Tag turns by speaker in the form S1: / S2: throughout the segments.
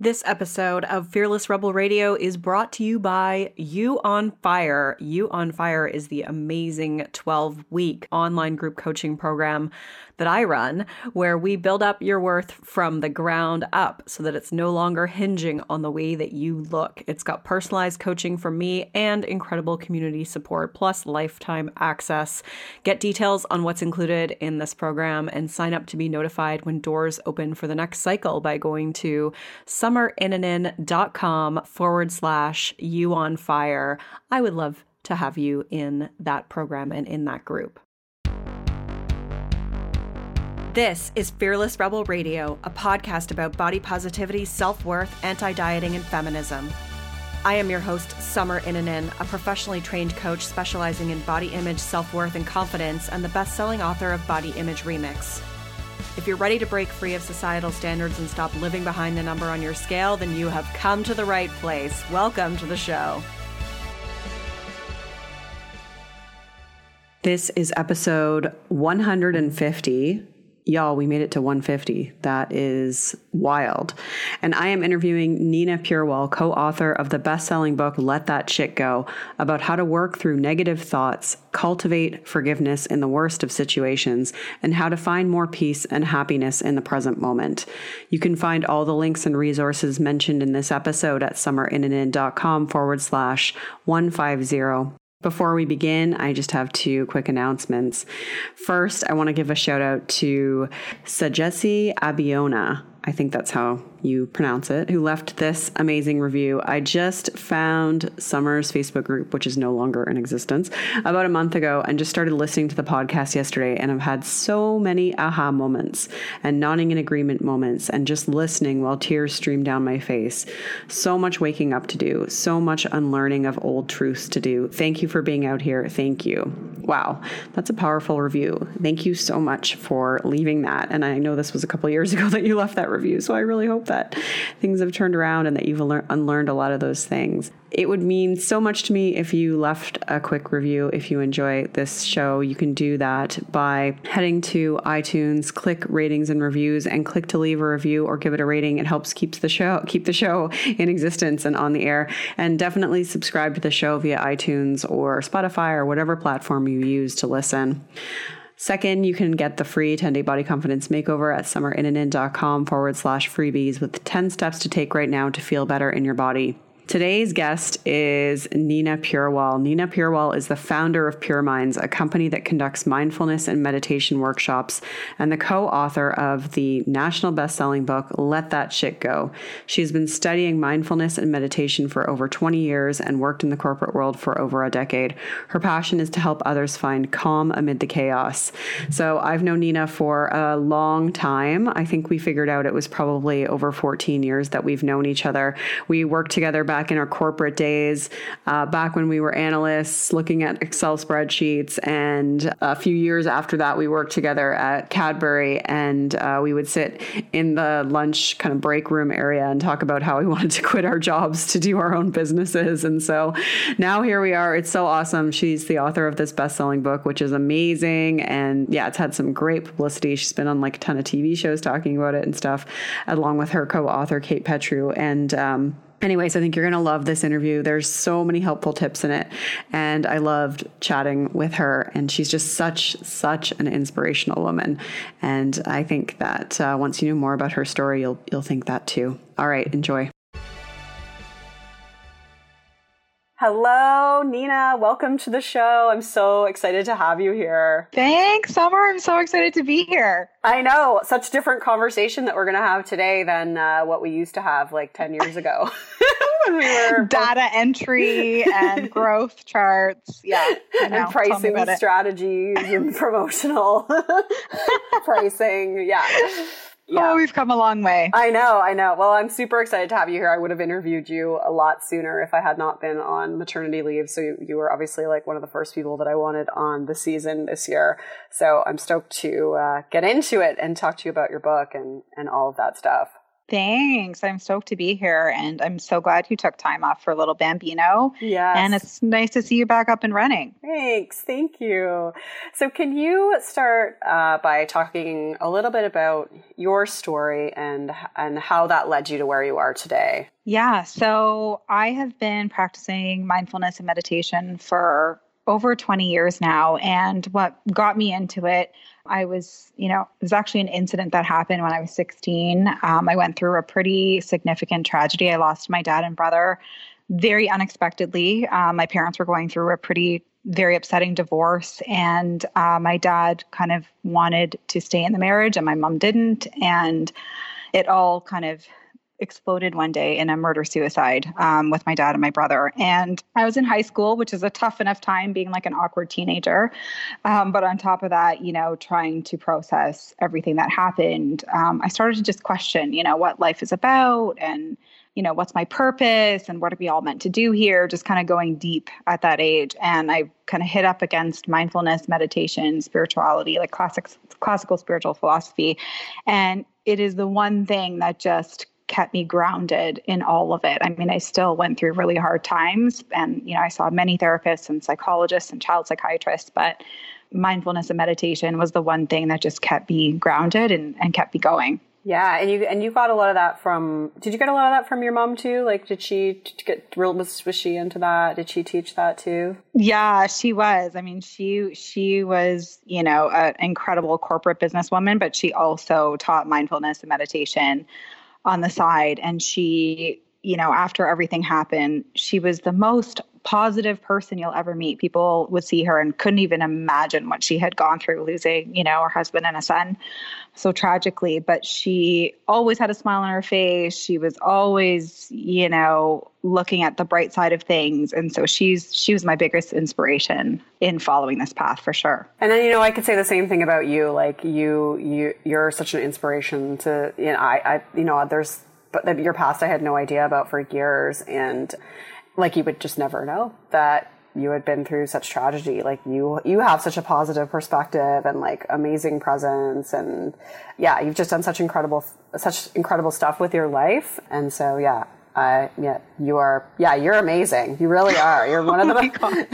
S1: This episode of Fearless Rebel Radio is brought to you by You on Fire. You on Fire is the amazing 12 week online group coaching program that I run, where we build up your worth from the ground up so that it's no longer hinging on the way that you look. It's got personalized coaching from me and incredible community support, plus lifetime access. Get details on what's included in this program and sign up to be notified when doors open for the next cycle by going to summerinnanen.com forward slash you on fire. I would love to have you in that program and in that group. This is Fearless Rebel Radio, a podcast about body positivity, self worth, anti dieting, and feminism. I am your host, Summer Innanen, a professionally trained coach specializing in body image, self worth, and confidence, and the best selling author of Body Image Remix. If you're ready to break free of societal standards and stop living behind the number on your scale, then you have come to the right place. Welcome to the show. This is episode 150 Y'all, we made it to 150. That is wild. And I am interviewing Nina Purewal, co author of the best selling book, Let That Shit Go, about how to work through negative thoughts, cultivate forgiveness in the worst of situations, and how to find more peace and happiness in the present moment. You can find all the links and resources mentioned in this episode at summerinnanen.com forward slash 150. Before we begin, I just have two quick announcements. First, I want to give a shout out to Sajesi Abiona. I think that's how you pronounce it, who left this amazing review. I just found Summer's Facebook group, which is no longer in existence, about a month ago and just started listening to the podcast yesterday. And I've had so many aha moments and nodding in agreement moments and just listening while tears stream down my face. So much waking up to do, so much unlearning of old truths to do. Thank you for being out here. Thank you. Wow, that's a powerful review. Thank you so much for leaving that. And I know this was a couple years ago that you left that review, so I really hope that things have turned around and that you've unlearned a lot of those things. It would mean so much to me if you left a quick review. If you enjoy this show, you can do that by heading to iTunes, click ratings and reviews, and click to leave a review or give it a rating. It helps keeps the show keep the show in existence and on the air. And definitely subscribe to the show via iTunes or Spotify or whatever platform you use to listen. Second, you can get the free 10 day body confidence makeover at summerinnanen.com forward slash freebies with 10 steps to take right now to feel better in your body. Today's guest is Nina Purewal. Nina Purewal is the founder of Pure Minds, a company that conducts mindfulness and meditation workshops, and the co author of the national best selling book, Let That Shit Go. She's been studying mindfulness and meditation for over 20 years and worked in the corporate world for over a decade. Her passion is to help others find calm amid the chaos. So I've known Nina for a long time. I think we figured out it was probably over 14 years that we've known each other. We worked together back back in our corporate days, uh, back when we were analysts looking at Excel spreadsheets. And a few years after that, we worked together at Cadbury and uh, we would sit in the lunch kind of break room area and talk about how we wanted to quit our jobs to do our own businesses. And so now here we are. It's so awesome. She's the author of this best selling book, which is amazing. And yeah, it's had some great publicity. She's been on like a ton of TV shows talking about it and stuff, along with her co author, Kate Petriw. And, um, Anyways, I think you're going to love this interview. There's so many helpful tips in it. And I loved chatting with her. And she's just such, such an inspirational woman. And I think that uh, once you know more about her story, you'll, you'll think that too. All right, enjoy. Hello, Nina. Welcome to the show. I'm so excited to have you here.
S2: Thanks, Summer. I'm so excited to be here.
S1: I know. Such different conversation that we're going to have today than uh, what we used to have like 10 years ago.
S2: when we were data entry and growth charts. Yeah.
S1: And pricing strategies and promotional pricing. Yeah.
S2: Yeah. Oh, we've come a long way.
S1: I know, I know. Well, I'm super excited to have you here. I would have interviewed you a lot sooner if I had not been on maternity leave. So you, you were obviously like one of the first people that I wanted on the season this year. So I'm stoked to uh, get into it and talk to you about your book and, and all of that stuff.
S2: Thanks. I'm stoked to be here and I'm so glad you took time off for a little Bambino.
S1: Yeah.
S2: And it's nice to see you back up and running.
S1: Thanks. Thank you. So, can you start uh, by talking a little bit about your story and, and how that led you to where you are today?
S2: Yeah. So, I have been practicing mindfulness and meditation for over 20 years now. And what got me into it, I was, you know, it was actually an incident that happened when I was 16. Um, I went through a pretty significant tragedy. I lost my dad and brother very unexpectedly. Um, my parents were going through a pretty very upsetting divorce and uh, my dad kind of wanted to stay in the marriage and my mom didn't and it all kind of exploded one day in a murder suicide um, with my dad and my brother. And I was in high school, which is a tough enough time being like an awkward teenager. Um, but on top of that, you know, trying to process everything that happened, um, I started to just question, you know, what life is about and, you know, what's my purpose and what are we all meant to do here? Just kind of going deep at that age. And I kind of hit up against mindfulness, meditation, spirituality, like classic, classical spiritual philosophy. And it is the one thing that just kept me grounded in all of it. I mean, I still went through really hard times and, you know, I saw many therapists and psychologists and child psychiatrists, but mindfulness and meditation was the one thing that just kept me grounded and, and kept me going.
S1: Yeah, and you and you got a lot of that from. Did you get a lot of that from your mom too? Like, did she get real? Was, was she into that? Did she teach that too?
S2: Yeah, she was. I mean, she she was you know an incredible corporate businesswoman, but she also taught mindfulness and meditation on the side. And she you know after everything happened she was the most positive person you'll ever meet. People would see her and couldn't even imagine what she had gone through losing you know her husband and a son so tragically but she always had a smile on her face. She was always you know looking at the bright side of things. And so she's she was my biggest inspiration in following this path for sure.
S1: And then you know i could say the same thing about you. Like you you you're such an inspiration to you know i i you know there's but your past i had no idea about for years. And like you would just never know that you had been through such tragedy like you you have such a positive perspective and like amazing presence and yeah you've just done such incredible such incredible stuff with your life and so yeah uh, yeah, you are. Yeah, you're amazing. You really are. You're one of the.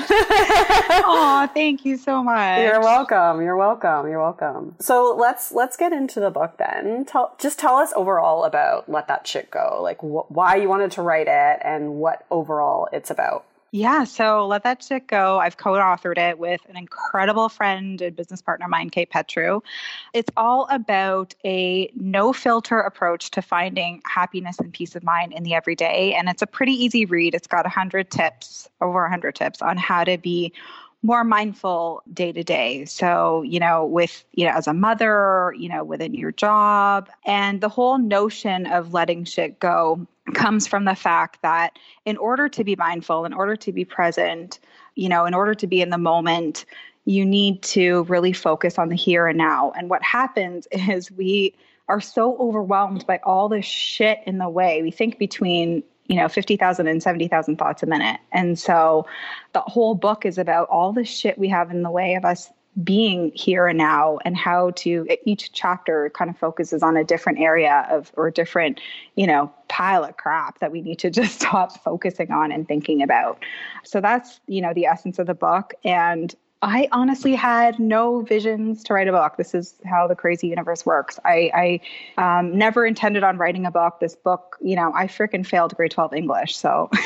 S2: oh, thank you so much.
S1: You're welcome. You're welcome. You're welcome. So let's let's get into the book then. Tell just tell us overall about Let That Shit Go. Like wh- why you wanted to write it and what overall it's about.
S2: Yeah, so Let That Shit Go. I've co authored it with an incredible friend and business partner of mine, Kate Petriw. It's all about a no filter approach to finding happiness and peace of mind in the everyday. And it's a pretty easy read. It's got 100 tips, over 100 tips on how to be more mindful day to day. So, you know, with, you know, as a mother, you know, within your job, and the whole notion of letting shit go comes from the fact that in order to be mindful, in order to be present, you know, in order to be in the moment, you need to really focus on the here and now. And what happens is we are so overwhelmed by all this shit in the way. We think between you know 50,000 and 70,000 thoughts a minute. And so the whole book is about all the shit we have in the way of us being here and now and how to each chapter kind of focuses on a different area of or different you know pile of crap that we need to just stop focusing on and thinking about so that's you know the essence of the book and I honestly had no visions to write a book. This is how the crazy universe works. I, I um, never intended on writing a book. This book, you know, I freaking failed grade 12 English. So.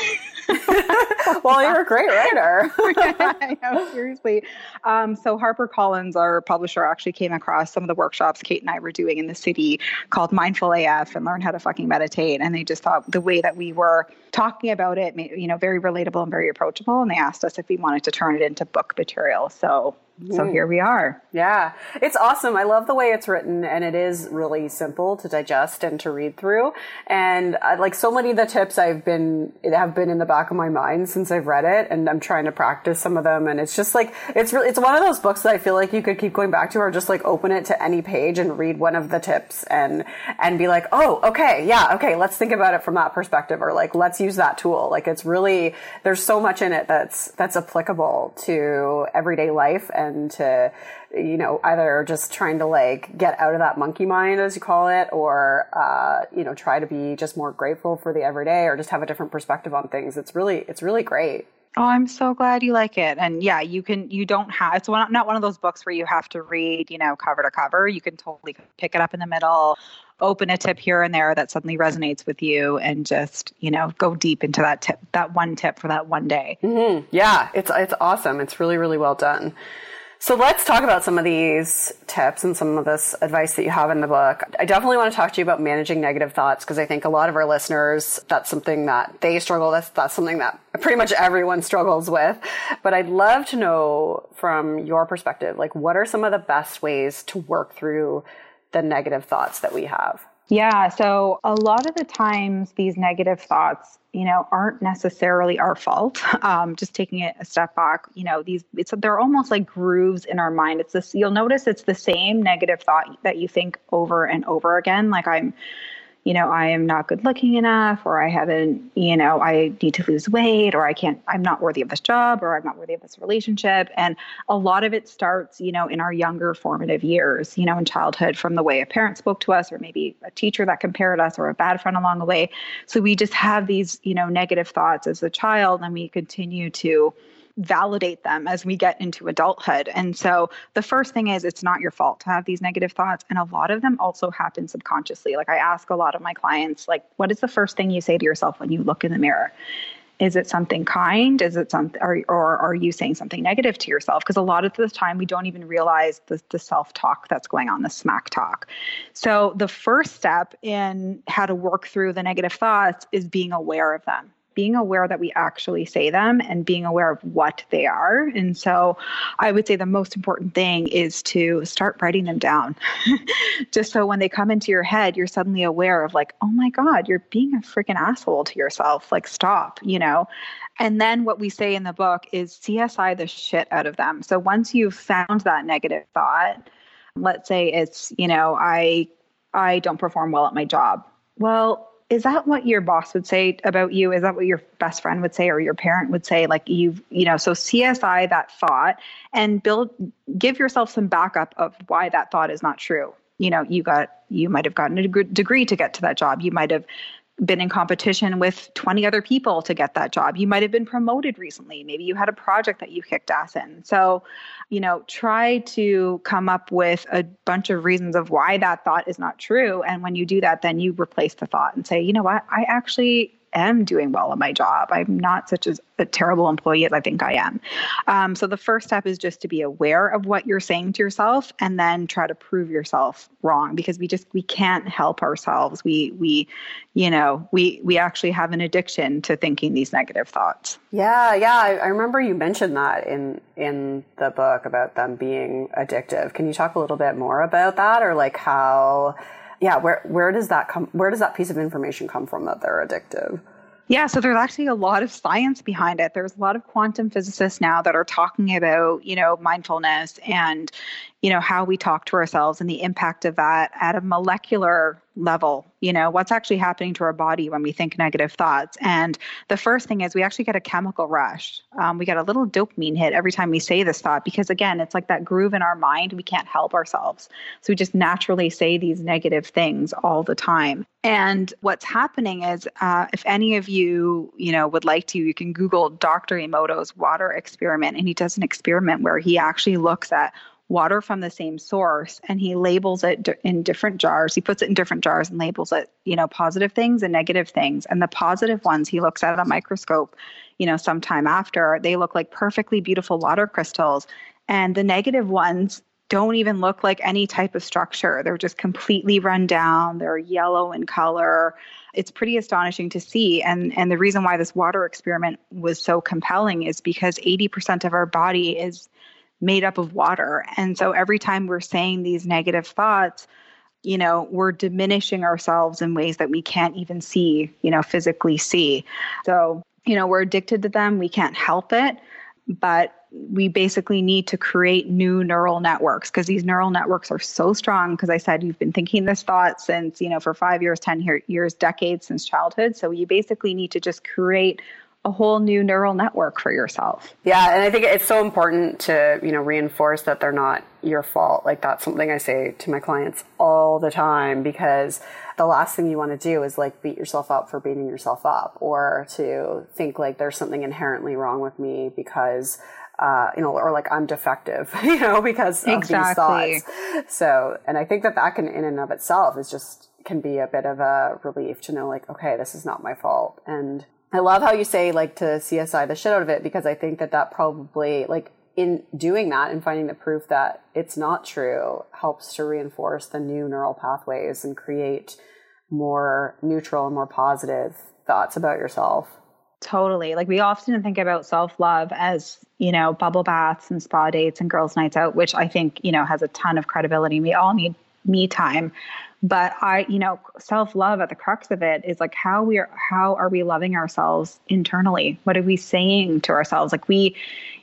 S1: well, you're a great writer.
S2: I know, seriously. Um, so HarperCollins, our publisher, actually came across some of the workshops Kate and I were doing in the city called Mindful AF and Learn How to Fucking Meditate. And they just thought the way that we were talking about it, you know, very relatable and very approachable. And they asked us if we wanted to turn it into book material. So so here we are.
S1: Yeah. It's awesome. I love the way it's written and it is really simple to digest and to read through. And uh, like so many of the tips I've been, have been in the back of my mind since I've read it and I'm trying to practice some of them. And it's just like, it's really, it's one of those books that I feel like you could keep going back to or just like open it to any page and read one of the tips and, and be like, oh, okay. Yeah. Okay. Let's think about it from that perspective or like, let's use that tool. Like it's really, there's so much in it that's, that's applicable to everyday life and and to, you know, either just trying to like get out of that monkey mind, as you call it, or, uh, you know, try to be just more grateful for the everyday or just have a different perspective on things. It's really, it's really great.
S2: Oh, I'm so glad you like it. And yeah, you can, you don't have, it's one, not one of those books where you have to read, you know, cover to cover. You can totally pick it up in the middle, open a tip here and there that suddenly resonates with you and just, you know, go deep into that tip, that one tip for that one day.
S1: Mm-hmm. Yeah, it's, it's awesome. It's really, really well done. So let's talk about some of these tips and some of this advice that you have in the book. I definitely want to talk to you about managing negative thoughts because I think a lot of our listeners, that's something that they struggle with. That's something that pretty much everyone struggles with. But I'd love to know from your perspective, like what are some of the best ways to work through the negative thoughts that we have?
S2: Yeah. So a lot of the times, these negative thoughts, you know, aren't necessarily our fault. Um, just taking it a step back, you know, these it's they're almost like grooves in our mind. It's this. You'll notice it's the same negative thought that you think over and over again. Like I'm you know, I am not good looking enough, or I haven't, you know, I need to lose weight, or I can't, I'm not worthy of this job, or I'm not worthy of this relationship. And a lot of it starts, you know, in our younger formative years, you know, in childhood from the way a parent spoke to us, or maybe a teacher that compared us, or a bad friend along the way. So we just have these, you know, negative thoughts as a child, and we continue to, validate them as we get into adulthood. And so the first thing is it's not your fault to have these negative thoughts. And a lot of them also happen subconsciously. Like I ask a lot of my clients, like, what is the first thing you say to yourself when you look in the mirror? Is it something kind? Is it something, or, or are you saying something negative to yourself? Because a lot of the time we don't even realize the, the self talk that's going on, the smack talk. So the first step in how to work through the negative thoughts is being aware of them being aware that we actually say them and being aware of what they are. And so I would say the most important thing is to start writing them down. Just so when they come into your head, you're suddenly aware of, like, oh my God, you're being a freaking asshole to yourself. Like, stop, you know? And then what we say in the book is CSI the shit out of them. So once you've found that negative thought, let's say it's, you know, I I don't perform well at my job. Well, is that what your boss would say about you? Is that what your best friend would say or your parent would say? Like you've, you know, so CSI that thought and build, give yourself some backup of why that thought is not true. You know, you got, you might have gotten a degree to get to that job. You might have been in competition with 20 other people to get that job. You might have been promoted recently. Maybe you had a project that you kicked ass in. So, you know, try to come up with a bunch of reasons of why that thought is not true. And when you do that, then you replace the thought and say, you know what, I actually am doing well at my job. I'm not such a, a terrible employee as I think I am. Um, so the first step is just to be aware of what you're saying to yourself, and then try to prove yourself wrong because we just we can't help ourselves. We we you know we we actually have an addiction to thinking these negative thoughts.
S1: Yeah, yeah. I, I remember you mentioned that in in the book about them being addictive. Can you talk a little bit more about that, or like how? Yeah, where where does that come? Where does that piece of information come from that they're addictive?
S2: Yeah, so there's actually a lot of science behind it. There's a lot of quantum physicists now that are talking about, you know, mindfulness and, you know, how we talk to ourselves and the impact of that at a molecular level you know what's actually happening to our body when we think negative thoughts. And the first thing is we actually get a chemical rush. Um, we get a little dopamine hit every time we say this thought because again it's like that groove in our mind. We can't help ourselves. So we just naturally say these negative things all the time. And what's happening is uh, if any of you you know would like to you can google dr emoto's water experiment and he does an experiment where he actually looks at water from the same source and he labels it in different jars. He puts it in different jars and labels it you know positive things and negative things. And the positive ones he looks at a microscope you know sometime after they look like perfectly beautiful water crystals. And the negative ones don't even look like any type of structure. They're just completely run down. They're yellow in color. It's pretty astonishing to see. And and the reason why this water experiment was so compelling is because 80% of our body is made up of water. And so every time we're saying these negative thoughts, you know, we're diminishing ourselves in ways that we can't even see, you know, physically see. So, you know, we're addicted to them. We can't help it. But we basically need to create new neural networks because these neural networks are so strong. Because I said you've been thinking this thought since, you know, for five years, 10 years, decades since childhood. So you basically need to just create a whole new neural network for yourself.
S1: Yeah, and I think it's so important to, you know, reinforce that they're not your fault. Like that's something I say to my clients all the time because the last thing you want to do is like beat yourself up for beating yourself up or to think like there's something inherently wrong with me because uh, you know, or like I'm defective, you know, because of exactly. these thoughts. So, and I think that that can, in and of itself, is just can be a bit of a relief to know, like, okay, this is not my fault, and I love how you say like to CSI the shit out of it because I think that that probably like in doing that and finding the proof that it's not true helps to reinforce the new neural pathways and create more neutral and more positive thoughts about yourself.
S2: Totally. Like we often think about self-love as, you know, bubble baths and spa dates and girls' nights out, which I think, you know, has a ton of credibility. We all need me time. But I, you know, self love at the crux of it is like how we are, how are we loving ourselves internally? What are we saying to ourselves? Like we,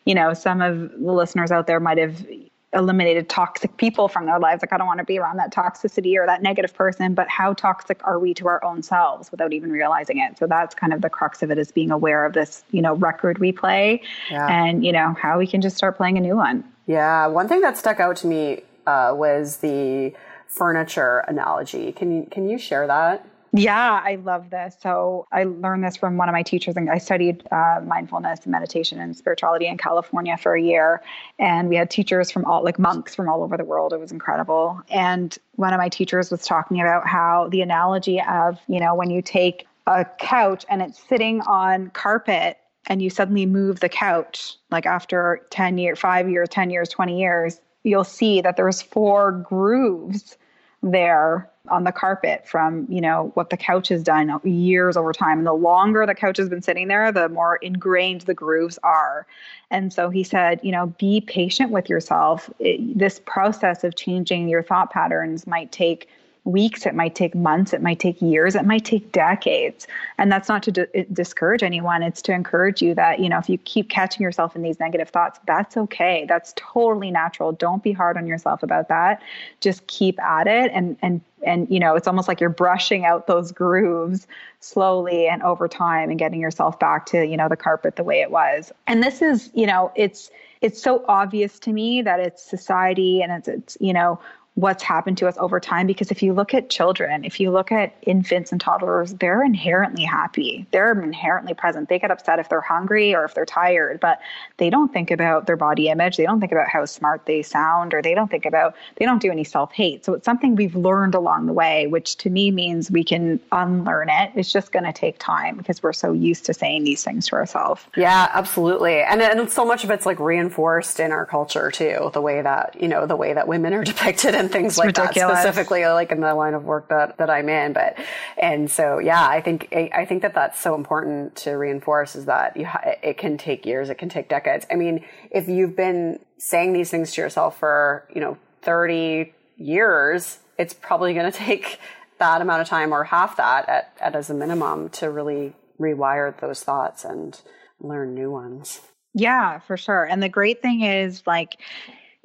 S2: you know, some of the listeners out there might have eliminated toxic people from their lives. Like, I don't want to be around that toxicity or that negative person, but how toxic are we to our own selves without even realizing it? So that's kind of the crux of it is being aware of this, you know, record we play yeah. and, you know, how we can just start playing a new one.
S1: Yeah. One thing that stuck out to me uh, was the furniture analogy. Can you can you share that?
S2: Yeah, I love this. So I learned this from one of my teachers, and I studied uh, mindfulness and meditation and spirituality in California for a year. And we had teachers from all, like monks from all over the world. It was incredible. And one of my teachers was talking about how the analogy of, you know, when you take a couch and it's sitting on carpet and you suddenly move the couch, like after 10 years, five years, 10 years, 20 years, you'll see that there's four grooves there on the carpet from you know what the couch has done years over time. And the longer the couch has been sitting there the more ingrained the grooves are. And so he said you know be patient with yourself. It, this process of changing your thought patterns might take weeks, it might take months, it might take years, it might take decades. And that's not to d- discourage anyone. It's to encourage you that, you know, if you keep catching yourself in these negative thoughts, that's okay. That's totally natural. Don't be hard on yourself about that. Just keep at it and, and, and you know it's almost like you're brushing out those grooves slowly and over time and getting yourself back to you know the carpet the way it was and this is you know it's it's so obvious to me that it's society and it's it's you know what's happened to us over time because if you look at children if you look at infants and toddlers they're inherently happy. They're inherently present. They get upset if they're hungry or if they're tired but they don't think about their body image. They don't think about how smart they sound or they don't think about they don't do any self-hate. So it's something we've learned along the way which to me means we can unlearn it. It's just going to take time because we're so used to saying these things to ourselves.
S1: Yeah absolutely. And, and so much of it's like reinforced in our culture too the way that you know the way that women are depicted in and things it's like ridiculous. that specifically like in the line of work that, that I'm in. But, and so, yeah, I think, I think that that's so important to reinforce is that you, it can take years, it can take decades. I mean, if you've been saying these things to yourself for, you know, 30 years, it's probably going to take that amount of time or half that at, at as a minimum to really rewire those thoughts and learn new ones.
S2: Yeah, for sure. And the great thing is like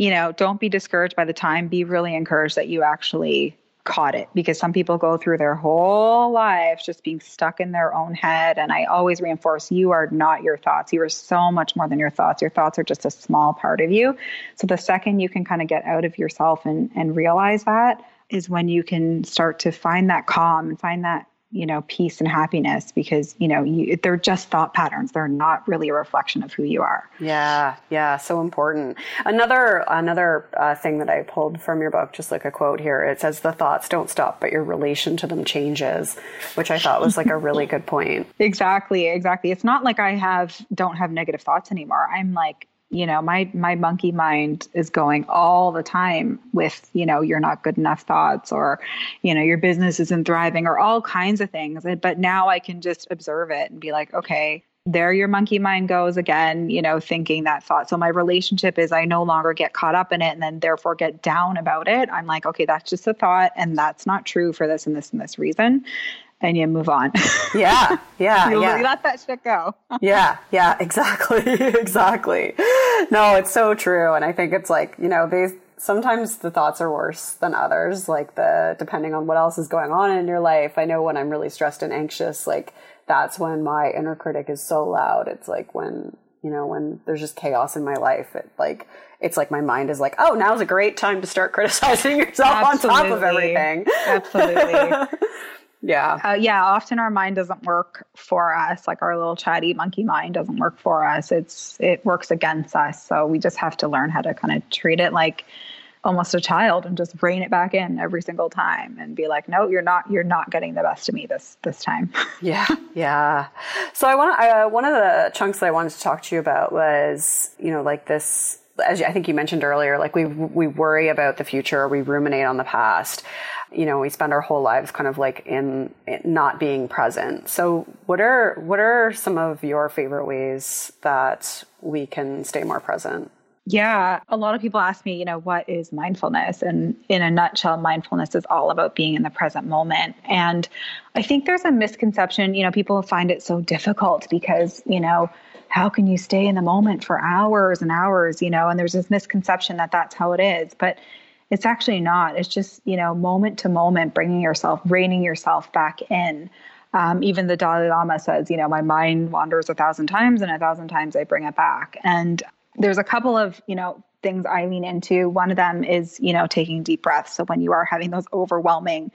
S2: you know, don't be discouraged by the time. Be really encouraged that you actually caught it because some people go through their whole lives just being stuck in their own head. And I always reinforce you are not your thoughts. You are so much more than your thoughts. Your thoughts are just a small part of you. So the second you can kind of get out of yourself and, and realize that is when you can start to find that calm and find that you know peace and happiness because you know you, they're just thought patterns. They're not really a reflection of who you are.
S1: Yeah yeah so important. Another another uh, thing that i pulled from your book just like a quote here it says the thoughts don't stop but your relation to them changes which i thought was like a really good point.
S2: Exactly exactly. It's not like i have don't have negative thoughts anymore. I'm like you know my my monkey mind is going all the time with you know you're not good enough thoughts or you know your business isn't thriving or all kinds of things. But now i can just observe it and be like okay there your monkey mind goes again you know thinking that thought. So my relationship is i no longer get caught up in it and then therefore get down about it. I'm like okay that's just a thought and that's not true for this and this and this reason and you move on.
S1: Yeah, yeah,
S2: you
S1: yeah.
S2: let that shit go.
S1: yeah, yeah, exactly, exactly. No, it's so true, and I think it's like you know these sometimes the thoughts are worse than others, like the depending on what else is going on in your life. I know when I'm really stressed and anxious, like that's when my inner critic is so loud. It's like when you know when there's just chaos in my life it like it's like my mind is like oh now's a great time to start criticizing yourself Absolutely. on top of everything
S2: Absolutely.
S1: Yeah.
S2: Uh, yeah often our mind doesn't work for us. Like our little chatty monkey mind doesn't work for us. It's it works against us. So we just have to learn how to kind of treat it like almost a child and just rein it back in every single time and be like no you're not you're not getting the best of me this this time.
S1: Yeah yeah. So i want uh, one of the chunks that i wanted to talk to you about was you know like this as I think you mentioned earlier, like we we worry about the future, we ruminate on the past. You know, we spend our whole lives kind of like in, in, not being present. So, what are what are some of your favorite ways that we can stay more present?
S2: Yeah, a lot of people ask me, you know, what is mindfulness? And in a nutshell, mindfulness is all about being in the present moment. And I think there's a misconception, you know, people find it so difficult because, you know, how can you stay in the moment for hours and hours, you know, and there's this misconception that that's how it is. But it's actually not. It's just, you know, moment to moment, bringing yourself, reining yourself back in. Um, even the Dalai Lama says, you know, my mind wanders a thousand times and a thousand times I bring it back. And there's a couple of, you know, things I lean into. One of them is, you know, taking deep breaths. So when you are having those overwhelming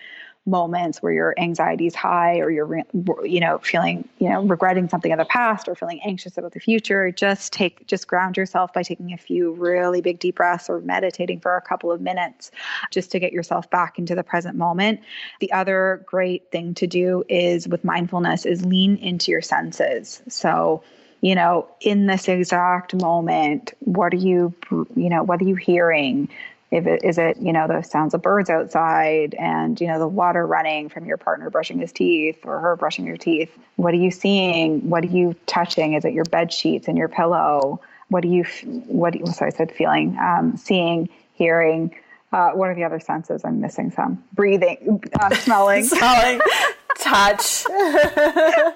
S2: moments where your anxiety is high or you're you know feeling you know regretting something in the past or feeling anxious about the future just take just ground yourself by taking a few really big deep breaths or meditating for a couple of minutes just to get yourself back into the present moment the other great thing to do is with mindfulness is lean into your senses so you know, in this exact moment, what are you, you know, what are you hearing? If it is it, you know, the sounds of birds outside and, you know, the water running from your partner brushing his teeth or her brushing your teeth. What are you seeing? What are you touching? Is it your bed sheets and your pillow? What do you, what do you, sorry, I said feeling, um, seeing, hearing, uh, what are the other senses? I'm missing some. Breathing, uh, smelling,
S1: smelling, touch. oh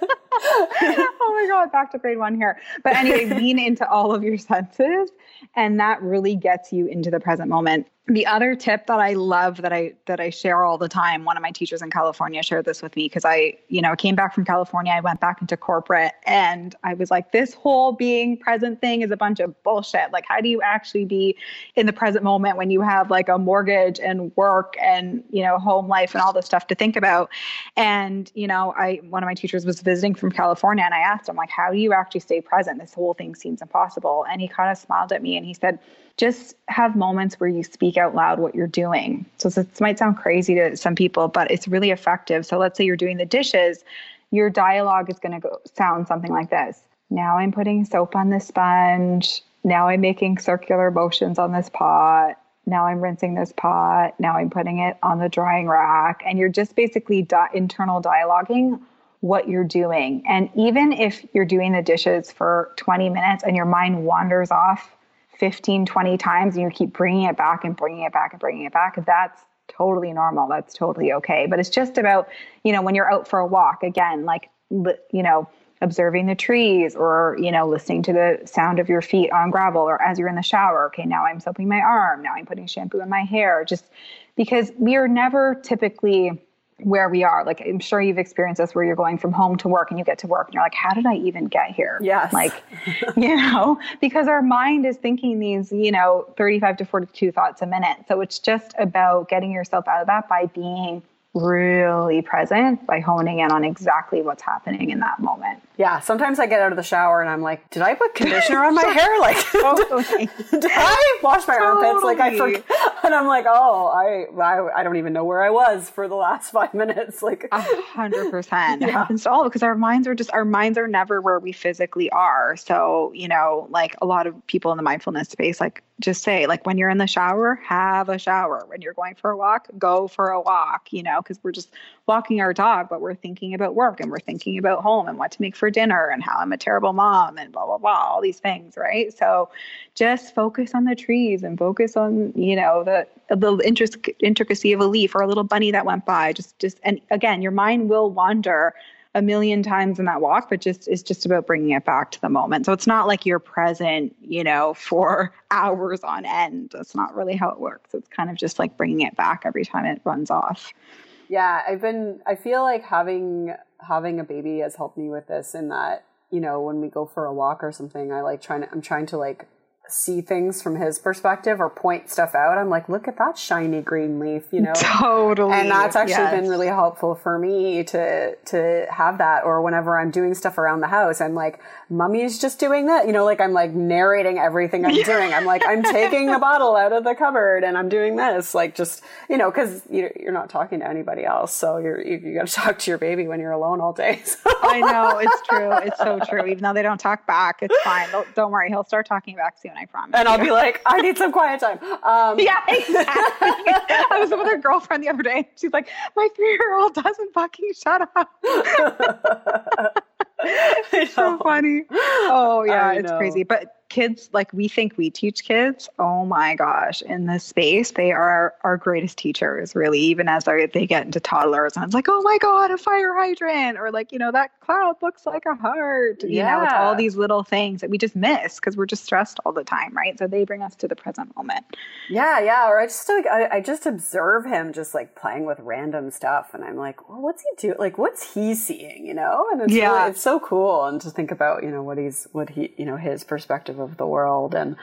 S2: my god, back to grade one here. But anyway, lean into all of your senses, and that really gets you into the present moment the other tip that I love that I that I share all the time, one of my teachers in California shared this with me because I, you know, came back from California, I went back into corporate and I was like this whole being present thing is a bunch of bullshit. Like how do you actually be in the present moment when you have like a mortgage and work and, you know, home life and all this stuff to think about? And, you know, I one of my teachers was visiting from California and I asked him like how do you actually stay present? This whole thing seems impossible. And he kind of smiled at me and he said, just have moments where you speak out loud what you're doing. So this might sound crazy to some people, but it's really effective. So let's say you're doing the dishes, your dialogue is going to go sound something like this. Now I'm putting soap on the sponge. Now I'm making circular motions on this pot. Now I'm rinsing this pot. Now I'm putting it on the drying rack. And you're just basically di- internal dialoguing what you're doing. And even if you're doing the dishes for 20 minutes and your mind wanders off 15, 20 times and you keep bringing it back and bringing it back and bringing it back, that's totally normal. That's totally okay. But it's just about, you know, when you're out for a walk, again, like, you know, observing the trees or, you know, listening to the sound of your feet on gravel or as you're in the shower. Okay, now I'm soaping my arm. Now I'm putting shampoo in my hair. Just because we are never typically where we are. Like I'm sure you've experienced this where you're going from home to work and you get to work and you're like, how did I even get here?
S1: Yes.
S2: Like, you know, because our mind is thinking these, you know, 35 to 42 thoughts a minute. So it's just about getting yourself out of that by being really present by honing in on exactly what's happening in that moment.
S1: Yeah, sometimes I get out of the shower and I'm like, did I put conditioner on my hair? Like, totally. did I wash my totally. armpits? Like, I forget. And I'm like, oh, I, I, I don't even know where I was for the last five minutes. Like,
S2: a hundred percent. It happens to all because our minds are just, our minds are never where we physically are. So, you know, like a lot of people in the mindfulness space, like just say like when you're in the shower have a shower when you're going for a walk go for a walk you know because we're just walking our dog but we're thinking about work and we're thinking about home and what to make for dinner and how i'm a terrible mom and blah blah blah all these things right so just focus on the trees and focus on you know the the intric- intricacy of a leaf or a little bunny that went by just just and again your mind will wander a million times in that walk, but just it's just about bringing it back to the moment. So it's not like you're present, you know, for hours on end. That's not really how it works. It's kind of just like bringing it back every time it runs off.
S1: Yeah, I've been. I feel like having having a baby has helped me with this in that you know when we go for a walk or something, I like trying to. I'm trying to like see things from his perspective or point stuff out. I'm like, look at that shiny green leaf, you know.
S2: Totally.
S1: And that's actually yes. been really helpful for me to to have that. Or whenever I'm doing stuff around the house, I'm like, Mummy's just doing that. You know, like I'm like narrating everything I'm doing. I'm like, I'm taking the bottle out of the cupboard and I'm doing this. Like just you know, because you're not talking to anybody else, so you're you, you got to talk to your baby when you're alone all day.
S2: So. I know it's true. It's so true. Even though they don't talk back, it's fine. Don't worry, he'll start talking back soon. I promise.
S1: And I'll be like, I need some quiet time. Um,
S2: yeah, exactly. I was with a girlfriend the other day. She's like, my three year old doesn't fucking shut up. it's so funny. Oh yeah, it's crazy. But kids like we think we teach kids oh my gosh in this space they are our greatest teachers really even as they get into toddlers and it's like oh my god a fire hydrant or like you know that cloud looks like a heart you yeah. know it's all these little things that we just miss because we're just stressed all the time right? So they bring us to the present moment.
S1: Yeah yeah or i just like I, I just observe him just like playing with random stuff and i'm like well what's he doing like what's he seeing? You know? And it's yeah. really, it's so cool and to think about you know what he's what he you know his perspective of the world and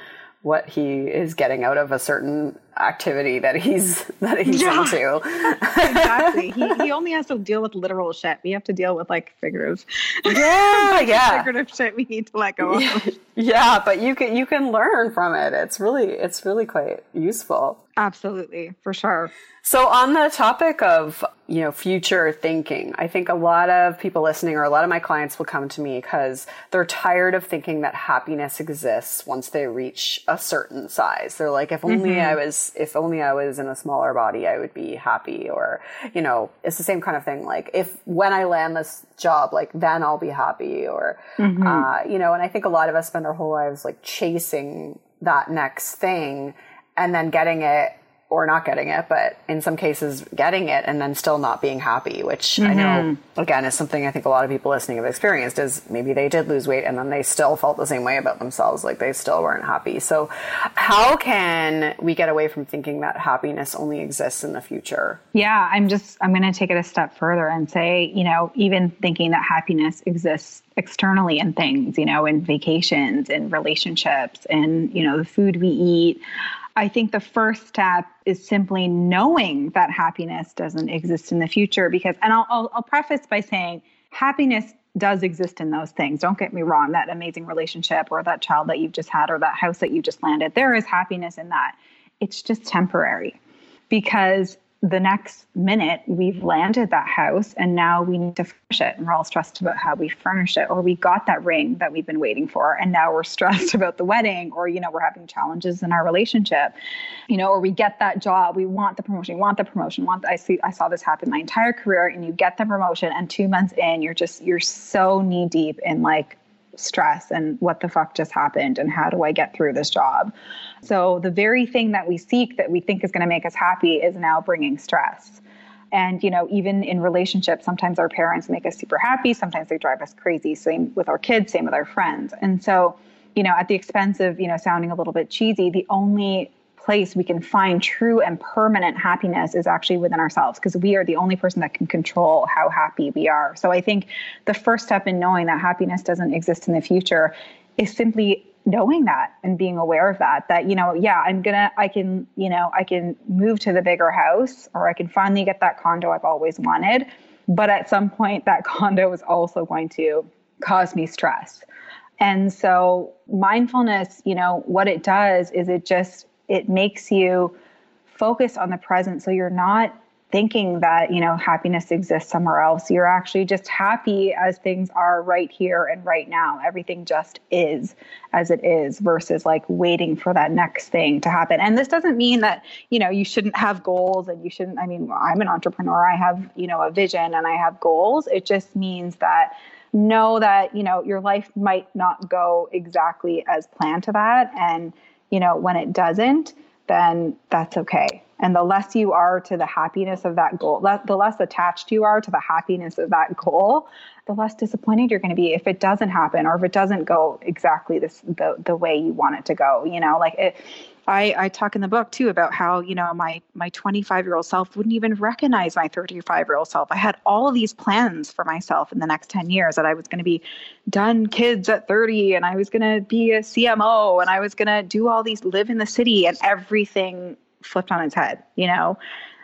S1: what he is getting out of a certain activity that he's that he's yeah, into.
S2: exactly. He he only has to deal with literal shit. We have to deal with like figurative.
S1: Yeah, yeah.
S2: Figurative shit we need to let go
S1: yeah, of. Yeah, but you can you can learn from it. It's really it's really quite useful.
S2: Absolutely, for sure.
S1: So on the topic of, you know, future thinking, I think a lot of people listening or a lot of my clients will come to me because they're tired of thinking that happiness exists once they reach a certain size. They're like, if only mm-hmm. I was, if only I was in a smaller body, I would be happy. Or, you know, it's the same kind of thing. Like if when I land this job, like then I'll be happy or, mm-hmm. uh, you know, and I think a lot of us spend our whole lives like chasing that next thing and then getting it or not getting it, but in some cases getting it and then still not being happy, which mm-hmm. I know mm-hmm. again is something I think a lot of people listening have experienced is maybe they did lose weight and then they still felt the same way about themselves, like they still weren't happy. So how can we get away from thinking that happiness only exists in the future?
S2: Yeah, I'm just I'm gonna take it a step further and say, you know, even thinking that happiness exists externally in things, you know, in vacations, in relationships, and you know, the food we eat. I think the first step is simply knowing that happiness doesn't exist in the future. Because, and I'll, I'll, I'll preface by saying happiness does exist in those things. Don't get me wrong, that amazing relationship or that child that you've just had or that house that you just landed, there is happiness in that. It's just temporary because the next minute we've landed that house and now we need to furnish it and we're all stressed about how we furnish it or we got that ring that we've been waiting for and now we're stressed about the wedding or you know we're having challenges in our relationship you know or we get that job we want the promotion we want the promotion want the, i see i saw this happen my entire career and you get the promotion and 2 months in you're just you're so knee deep in like stress and what the fuck just happened and how do I get through this job. So the very thing that we seek that we think is going to make us happy is now bringing stress. And, you know, even in relationships, sometimes our parents make us super happy, sometimes they drive us crazy. Same with our kids, same with our friends. And so, you know, at the expense of, you know, sounding a little bit cheesy, the only place we can find true and permanent happiness is actually within ourselves because we are the only person that can control how happy we are. So I think the first step in knowing that happiness doesn't exist in the future is simply knowing that and being aware of that that you know yeah i'm gonna i can you know i can move to the bigger house or i can finally get that condo i've always wanted. But at some point that condo is also going to cause me stress. And so mindfulness you know what it does is it just it makes you focus on the present. So you're not thinking that you know happiness exists somewhere else. You're actually just happy as things are right here and right now. Everything just is as it is versus like waiting for that next thing to happen. And this doesn't mean that you know you shouldn't have goals and you shouldn't i mean i'm an entrepreneur. I have you know a vision and i have goals. It just means that know that you know your life might not go exactly as planned to that. And you know, when it doesn't, then that's okay. And the less you are to the happiness of that goal, the less attached you are to the happiness of that goal, the less disappointed you're going to be if it doesn't happen or if it doesn't go exactly this the the way you want it to go. You know, like it. I, I talk in the book too about how you know my my 25 year old self wouldn't even recognize my 35 year old self. I had all of these plans for myself in the next 10 years that I was going to be done kids at 30 and I was going to be a CMO and I was going to do all these live in the city and everything flipped on its head. You know,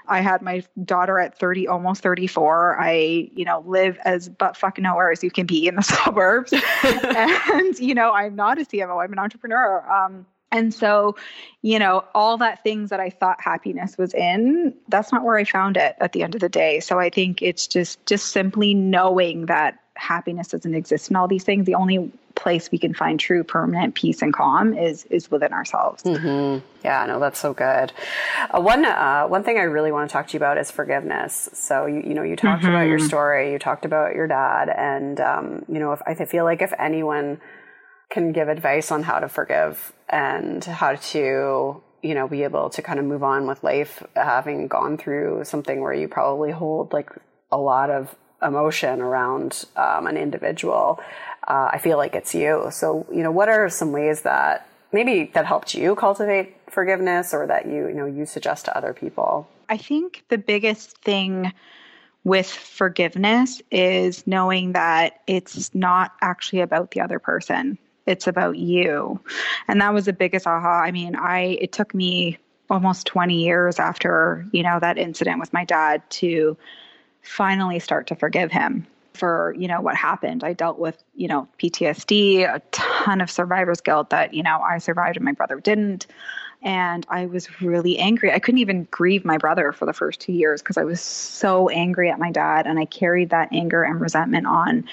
S2: I had my daughter at 30, almost 34. I, you know, live as but fuck nowhere as you can be in the suburbs. and, you know, I'm not a CMO, I'm an entrepreneur. Um, and so, you know, all that things that I thought happiness was in, that's not where I found it at the end of the day. So I think it's just just simply knowing that happiness doesn't exist in all these things. The only place we can find true permanent peace and calm is is within ourselves.
S1: Mm-hmm. Yeah, no, that's so good. Uh, one uh, one thing I really want to talk to you about is forgiveness. So you you know you talked mm-hmm. about your mm-hmm. story, you talked about your dad, and um, you know if I feel like if anyone can give advice on how to forgive and how to you know be able to kind of move on with life, having gone through something where you probably hold like a lot of emotion around um, an individual uh, I feel like it's you. So, you know, what are some ways that maybe that helped you cultivate forgiveness or that you, you know, you suggest to other people?
S2: I think the biggest thing with forgiveness is knowing that it's not actually about the other person. It's about you. And that was the biggest aha. I mean, I it took me almost 20 years after, you know, that incident with my dad to finally start to forgive him for you know what happened. I dealt with you know ptsd a ton of survivor's guilt that you know i survived and my brother didn't. And i was really angry. I couldn't even grieve my brother for the first two years because i was so angry at my dad and i carried that anger and resentment on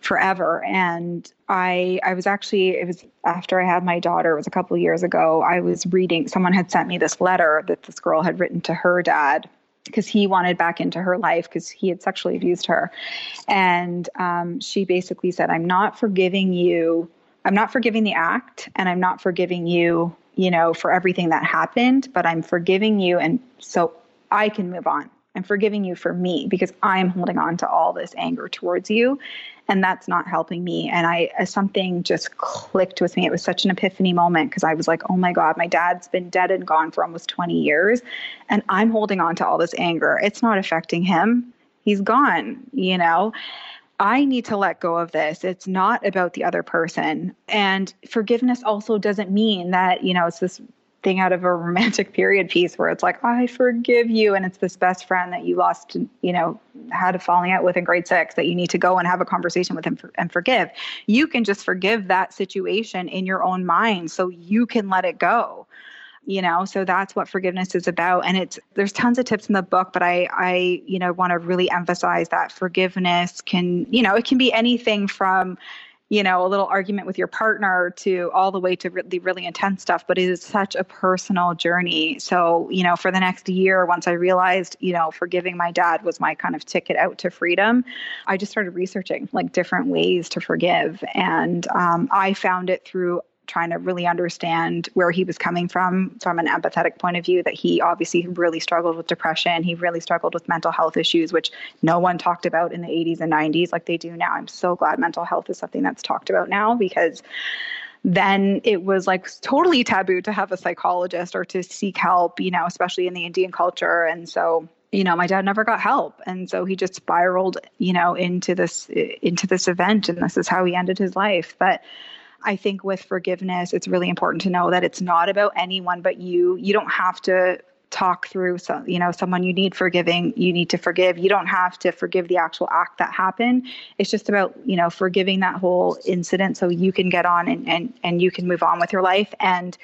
S2: forever. And i i was actually it was after i had my daughter it was a couple years ago i was reading someone had sent me this letter that this girl had written to her dad because he wanted back into her life because he had sexually abused her. And um, she basically said, I'm not forgiving you. I'm not forgiving the act and I'm not forgiving you, you know, for everything that happened, but I'm forgiving you. And so I can move on. I'm forgiving you for me because I'm holding on to all this anger towards you. And that's not helping me. And i uh, something just clicked with me. It was such an epiphany moment because i was like oh my god my dad's been dead and gone for almost 20 years and i'm holding on to all this anger. It's not affecting him. He's gone you know? I need to let go of this. It's not about the other person. And forgiveness also doesn't mean that, you know, it's this thing out of a romantic period piece where it's like, I forgive you. And it's this best friend that you lost, you know, had a falling out with in grade six that you need to go and have a conversation with him and forgive. You can just forgive that situation in your own mind so you can let it go you know so that's what forgiveness is about and it's there's tons of tips in the book but i i you know want to really emphasize that forgiveness can you know it can be anything from you know, a little argument with your partner to all the way to really, really intense stuff, but it is such a personal journey. So, you know, for the next year, once I realized, you know, forgiving my dad was my kind of ticket out to freedom, I just started researching like different ways to forgive. And um, I found it through trying to really understand where he was coming from from an empathetic point of view that he obviously really struggled with depression. He really struggled with mental health issues which no one talked about in the 80s and 90s like they do now. I'm so glad mental health is something that's talked about now because then it was like totally taboo to have a psychologist or to seek help you know especially in the indian culture. And so you know my dad never got help. And so he just spiraled you know into this into this event. And this is how he ended his life. But I think with forgiveness, it's really important to know that it's not about anyone but you. You don't have to talk through so you know someone you need forgiving you need to forgive. You don't have to forgive the actual act that happened. It's just about you know forgiving that whole incident so you can get on and and, and you can move on with your life. And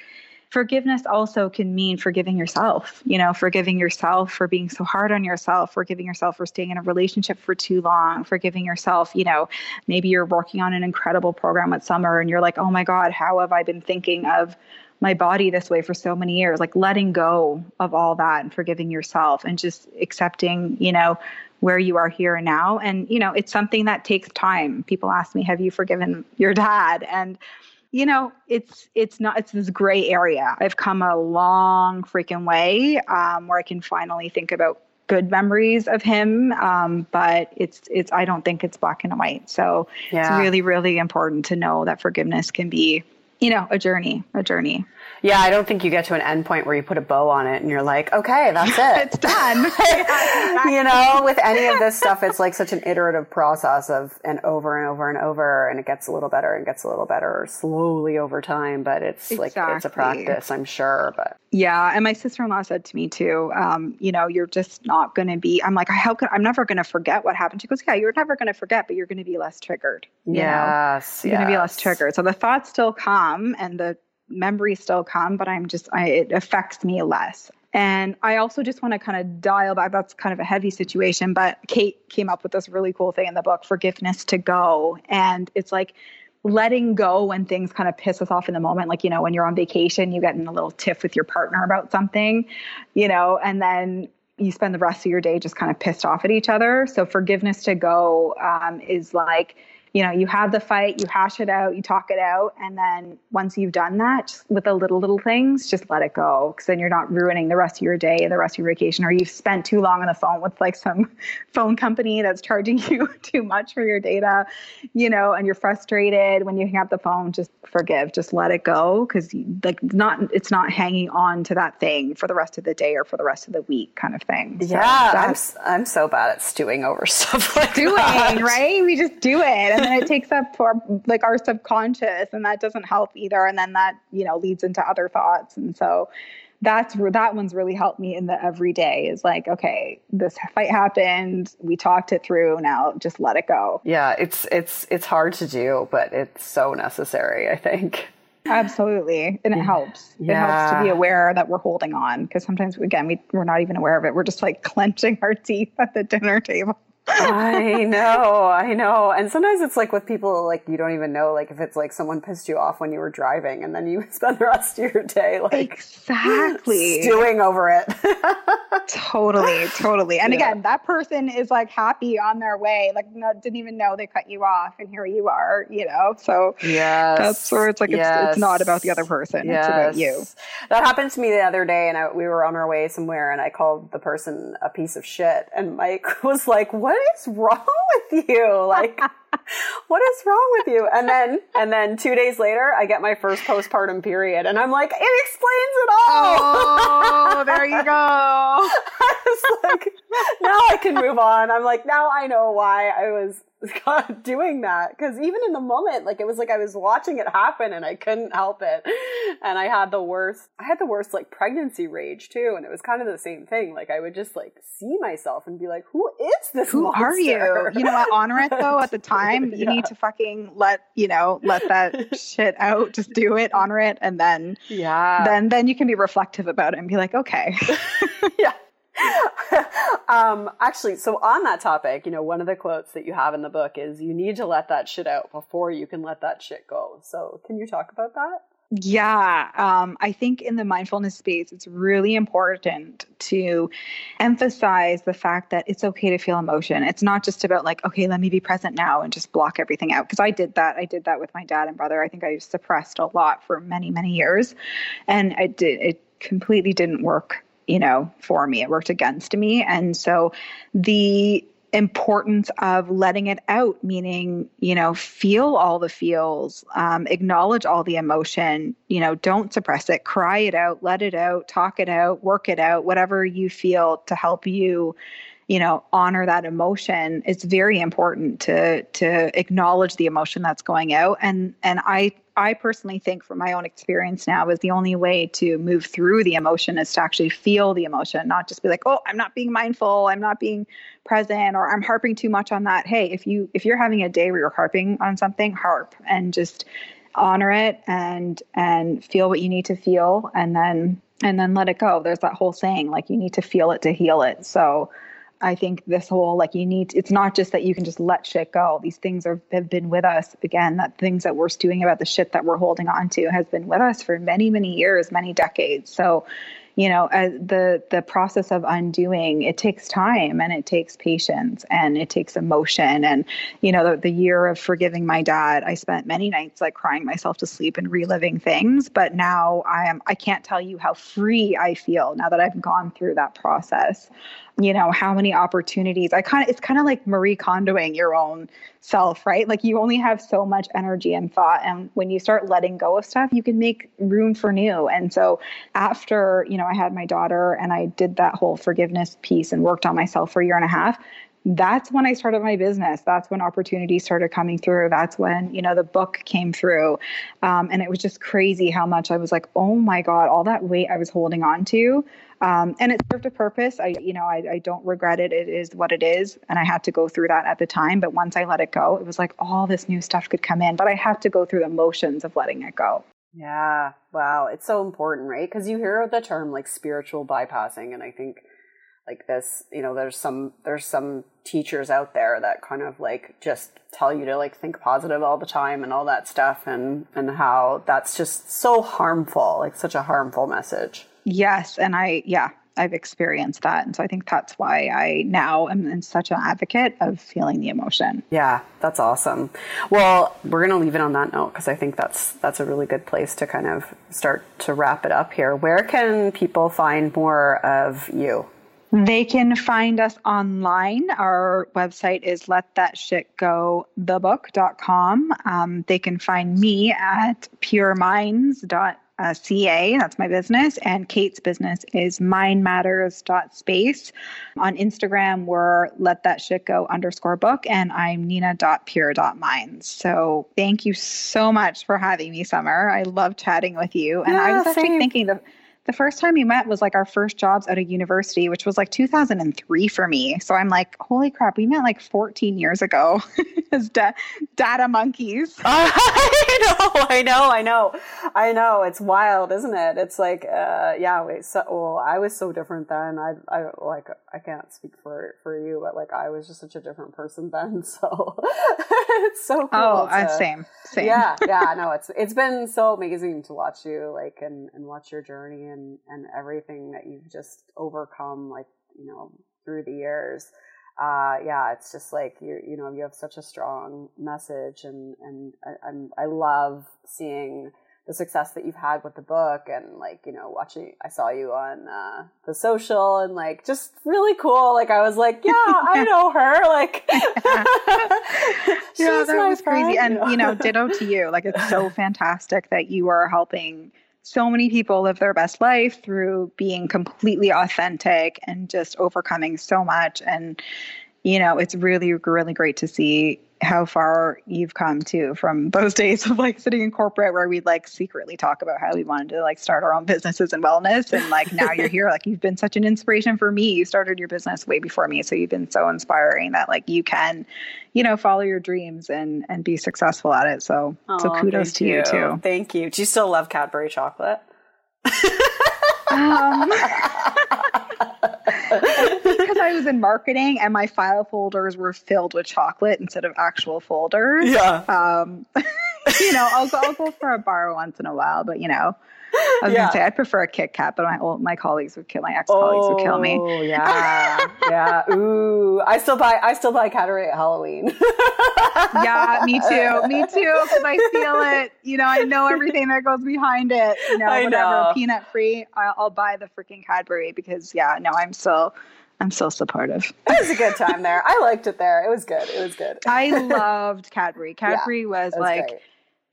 S2: forgiveness also can mean forgiving yourself, you know, forgiving yourself for being so hard on yourself, forgiving yourself for staying in a relationship for too long, forgiving yourself, you know, maybe you're working on an incredible program with summer and you're like, oh my God, how have I been thinking of my body this way for so many years? Like letting go of all that and forgiving yourself and just accepting, you know, where you are here and now. And, you know, it's something that takes time. People ask me, have you forgiven your dad? And you know, it's it's not it's this gray area. I've come a long freaking way um, where I can finally think about good memories of him um, but it's it's i don't think it's black and white so yeah. it's really really important to know that forgiveness can be you know a journey a journey
S1: yeah, I don't think you get to an end point where you put a bow on it and you're like, okay, that's it.
S2: it's done.
S1: you know, with any of this stuff, it's like such an iterative process of and over and over and over, and it gets a little better and gets a little better slowly over time. But it's exactly. like it's a practice, I'm sure. But
S2: yeah, and my sister in law said to me too, um, you know, you're just not going to be. I'm like, how could I'm never going to forget what happened. She goes, yeah, you're never going to forget, but you're going to be less triggered. You yes, know? you're yes. going to be less triggered. So the thoughts still come, and the memories still come, but I'm just, I, it affects me less. And I also just want to kind of dial back. That's kind of a heavy situation, but Kate came up with this really cool thing in the book, forgiveness to go. And it's like letting go when things kind of piss us off in the moment. Like, you know, when you're on vacation, you get in a little tiff with your partner about something, you know, and then you spend the rest of your day just kind of pissed off at each other. So forgiveness to go um, is like, you know, you have the fight, you hash it out, you talk it out. And then once you've done that, just with the little, little things, just let it go. Cause then you're not ruining the rest of your day, the rest of your vacation, or you've spent too long on the phone with like some phone company that's charging you too much for your data, you know, and you're frustrated when you hang up the phone, just forgive, just let it go. Cause like not, it's not hanging on to that thing for the rest of the day or for the rest of the week kind of thing.
S1: So yeah. I'm, I'm so bad at stewing over stuff like
S2: doing,
S1: that.
S2: right? We just do it. Then it takes up our like our subconscious and that doesn't help either and then that you know leads into other thoughts and so that's that one's really helped me in the everyday is like okay this fight happened we talked it through now just let it go.
S1: Yeah it's it's it's hard to do but it's so necessary i think.
S2: Absolutely and it helps. Yeah. it helps to be aware that we're holding on because sometimes again we, we're not even aware of it we're just like clenching our teeth at the dinner table
S1: I know, I know. And sometimes it's like with people like you don't even know, like if it's like someone pissed you off when you were driving and then you spend the rest of your day like
S2: exactly
S1: stewing over it.
S2: totally, totally. And yeah. again, that person is like happy on their way, like no, didn't even know they cut you off and here you are, you know? So
S1: yeah,
S2: that's where it's like, yes. it's, it's not about the other person. Yes. It's about you.
S1: That happened to me the other day and I, we were on our way somewhere and I called the person a piece of shit and Mike was like, what what is wrong with you? Like, what is wrong with you? And then, and then two days later, I get my first postpartum period, and I'm like, it explains it all.
S2: Oh, there you go.
S1: Like, now I can move on. I'm like, now I know why I was doing that. Because even in the moment like it was like i was watching it happen and i couldn't help it. And i had the worst i had the worst like pregnancy rage too and it was kind of the same thing. Like i would just like see myself and be like who is this
S2: who
S1: monster?
S2: are you? You know what honor it though at the time you yeah. need to fucking let you know let that shit out. Just do it honor it and then
S1: yeah.
S2: then then you can be reflective about it and be like okay.
S1: Yeah um, actually, so on that topic, you know, one of the quotes that you have in the book is you need to let that shit out before you can let that shit go. So, can you talk about that?
S2: Yeah, um, I think in the mindfulness space, it's really important to emphasize the fact that it's okay to feel emotion. It's not just about like, okay, let me be present now and just block everything out. Because I did that. I did that with my dad and brother. I think I suppressed a lot for many, many years, and I did. It completely didn't work you know, for me. It worked against me. And so the importance of letting it out, meaning, you know, feel all the feels, um, acknowledge all the emotion, you know, don't suppress it, cry it out, let it out, talk it out, work it out, whatever you feel to help you you know honor that emotion it's very important to to acknowledge the emotion that's going out. And and i i personally think from my own experience now is the only way to move through the emotion is to actually feel the emotion not just be like oh i'm not being mindful i'm not being present or i'm harping too much on that. Hey if you if you're having a day where you're harping on something harp and just honor it and and feel what you need to feel and then and then let it go. There's that whole saying like you need to feel it to heal it. So I think this whole like you need it's not just that you can just let shit go. These things are have been with us again. That things that we're stewing about the shit that we're holding on to has been with us for many many years, many decades. So you know uh, the the process of undoing it takes time and it takes patience and it takes emotion and you know the, the year of forgiving my dad i spent many nights like crying myself to sleep and reliving things but now i am i can't tell you how free i feel now that i've gone through that process you know how many opportunities. I kind of it's kind of like marie kondoing your own self right? Like you only have so much energy and thought and when you start letting go of stuff you can make room for new. And so after you know i had my daughter and i did that whole forgiveness piece and worked on myself for a year and a half that's when I started my business. That's when opportunities started coming through. That's when, you know, the book came through. Um, and it was just crazy how much I was like, oh my God, all that weight I was holding on to. Um, and it served a purpose. I, you know, I, I don't regret it. It is what it is. And I had to go through that at the time. But once I let it go, it was like all this new stuff could come in. But I had to go through the motions of letting it go.
S1: Yeah. Wow. It's so important, right? Because you hear the term like spiritual bypassing. And I think like this you know there's some there's some teachers out there that kind of like just tell you to like think positive all the time and all that stuff and and how that's just so harmful like such a harmful message.
S2: Yes and i yeah i've experienced that. And so i think that's why i now am such an advocate of feeling the emotion.
S1: Yeah that's awesome. Well we're going to leave it on that note because i think that's that's a really good place to kind of start to wrap it up here. Where can people find more of you
S2: they can find us online. Our website is letthatshitgothebook.com. Um, they can find me at pureminds.ca. That's my business. And Kate's business is mindmatters.space. On Instagram, we're let that shit go underscore book. And I'm nina.pure.minds. So thank you so much for having me, Summer. I love chatting with you. And yeah, I was actually same. thinking that the first time we met was like our first jobs at a university, which was like 2003 for me. So I'm like, holy crap, we met like 14 years ago as da- data monkeys.
S1: I know, I know, I know, I know. It's wild, isn't it? It's like, uh, yeah, wait, so, well, I was so different then. I, I, like, I can't speak for, for you, but like, I was just such a different person then. So it's so cool.
S2: Oh, to, uh, same, same.
S1: Yeah, yeah, no, it's, it's been so amazing to watch you, like, and, and watch your journey and and everything that you've just overcome like you know through the years uh, yeah, it's just like you you know you have such a strong message, and and I, I'm I love seeing the success that you've had with the book, and like you know watching. I saw you on uh, the social, and like just really cool. Like I was like, yeah, I know her. Like,
S2: yeah, that was friend. crazy, and you know, ditto to you. Like it's so fantastic that you are helping so many people live their best life through being completely authentic and just overcoming so much and you know it's really really great to see how far you've come too from those days of like sitting in corporate where we'd like secretly talk about how we wanted to like start our own businesses and wellness. And like now you're here like you've been such an inspiration for me. You started your business way before me. So you've been so inspiring that like you can you know follow your dreams and and be successful at it. So oh, so kudos to you. you. too.
S1: Thank you. Do you still love cadbury chocolate? Um,
S2: I was in marketing and my file folders were filled with chocolate instead of actual folders.
S1: Yeah.
S2: Um, you know, I'll go, I'll go for a bar once in a while, but you know, I was yeah. gonna say I'd prefer a Kit Kat, but my old, my colleagues would kill my ex colleagues oh, would kill me.
S1: Oh yeah, yeah. Ooh, I still buy I still buy Cadbury at Halloween.
S2: yeah, me too, me too. Because I feel it. You know, I know everything that goes behind it. You know, I whatever know. peanut free, I'll, I'll buy the freaking Cadbury because yeah, no, I'm still. I'm so supportive.
S1: It was a good time there. I liked it there. It was good. It was good.
S2: I loved Cadbury. Cadbury yeah, was, was like great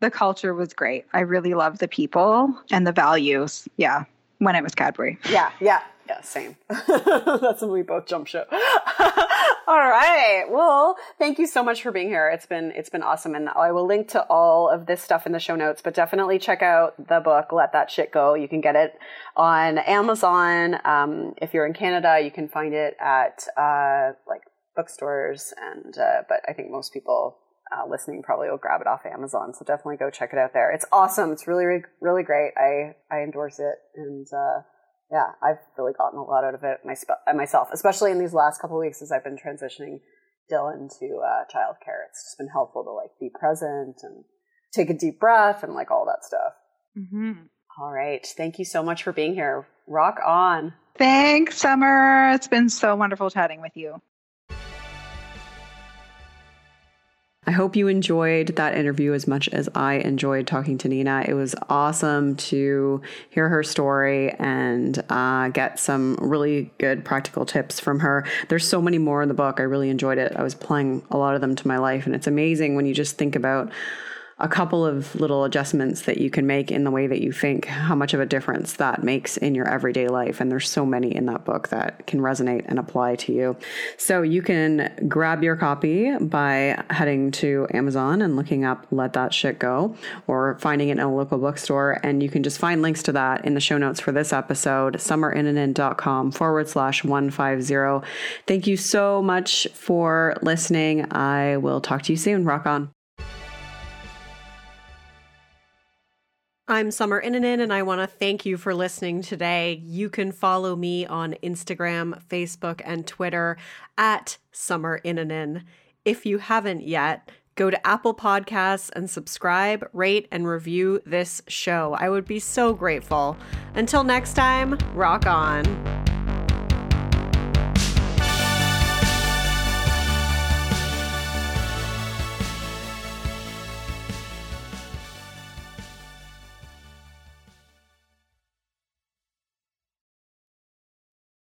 S2: the culture was great. I really loved the people and the values. Yeah, when it was Cadbury.
S1: Yeah, yeah, yeah, same. That's when we both jump ship. all right. Well, thank you so much for being here. It's been it's been awesome, and I will link to all of this stuff in the show notes. But definitely check out the book. Let that shit go. You can get it on Amazon. Um, if you're in Canada, you can find it at uh, like bookstores, and uh, but I think most people uh, listening probably will grab it off Amazon. So definitely go check it out there. It's awesome. It's really, really, really great. I, I endorse it. And, uh, yeah, I've really gotten a lot out of it myself, especially in these last couple weeks as I've been transitioning Dylan to uh, childcare. It's just been helpful to like be present and take a deep breath and like all that stuff. Mm-hmm. All right. Thank you so much for being here. Rock on.
S2: Thanks, Summer. It's been so wonderful chatting with you.
S1: I hope you enjoyed that interview as much as I enjoyed talking to Nina. It was awesome to hear her story and uh, get some really good practical tips from her. There's so many more in the book. I really enjoyed it. I was applying a lot of them to my life, and it's amazing when you just think about a couple of little adjustments that you can make in the way that you think, how much of a difference that makes in your everyday life. And there's so many in that book that can resonate and apply to you. So you can grab your copy by heading to Amazon and looking up Let That Shit Go or finding it in a local bookstore. And you can just find links to that in the show notes for this episode, summerinnanen.com forward slash 150. Thank you so much for listening. I will talk to you soon. Rock on. I'm Summer Innanen, and I want to thank you for listening today. You can follow me on Instagram, Facebook, and Twitter at Summer Innanen. If you haven't yet, go to Apple Podcasts and subscribe, rate, and review this show. I would be so grateful. Until next time, rock on.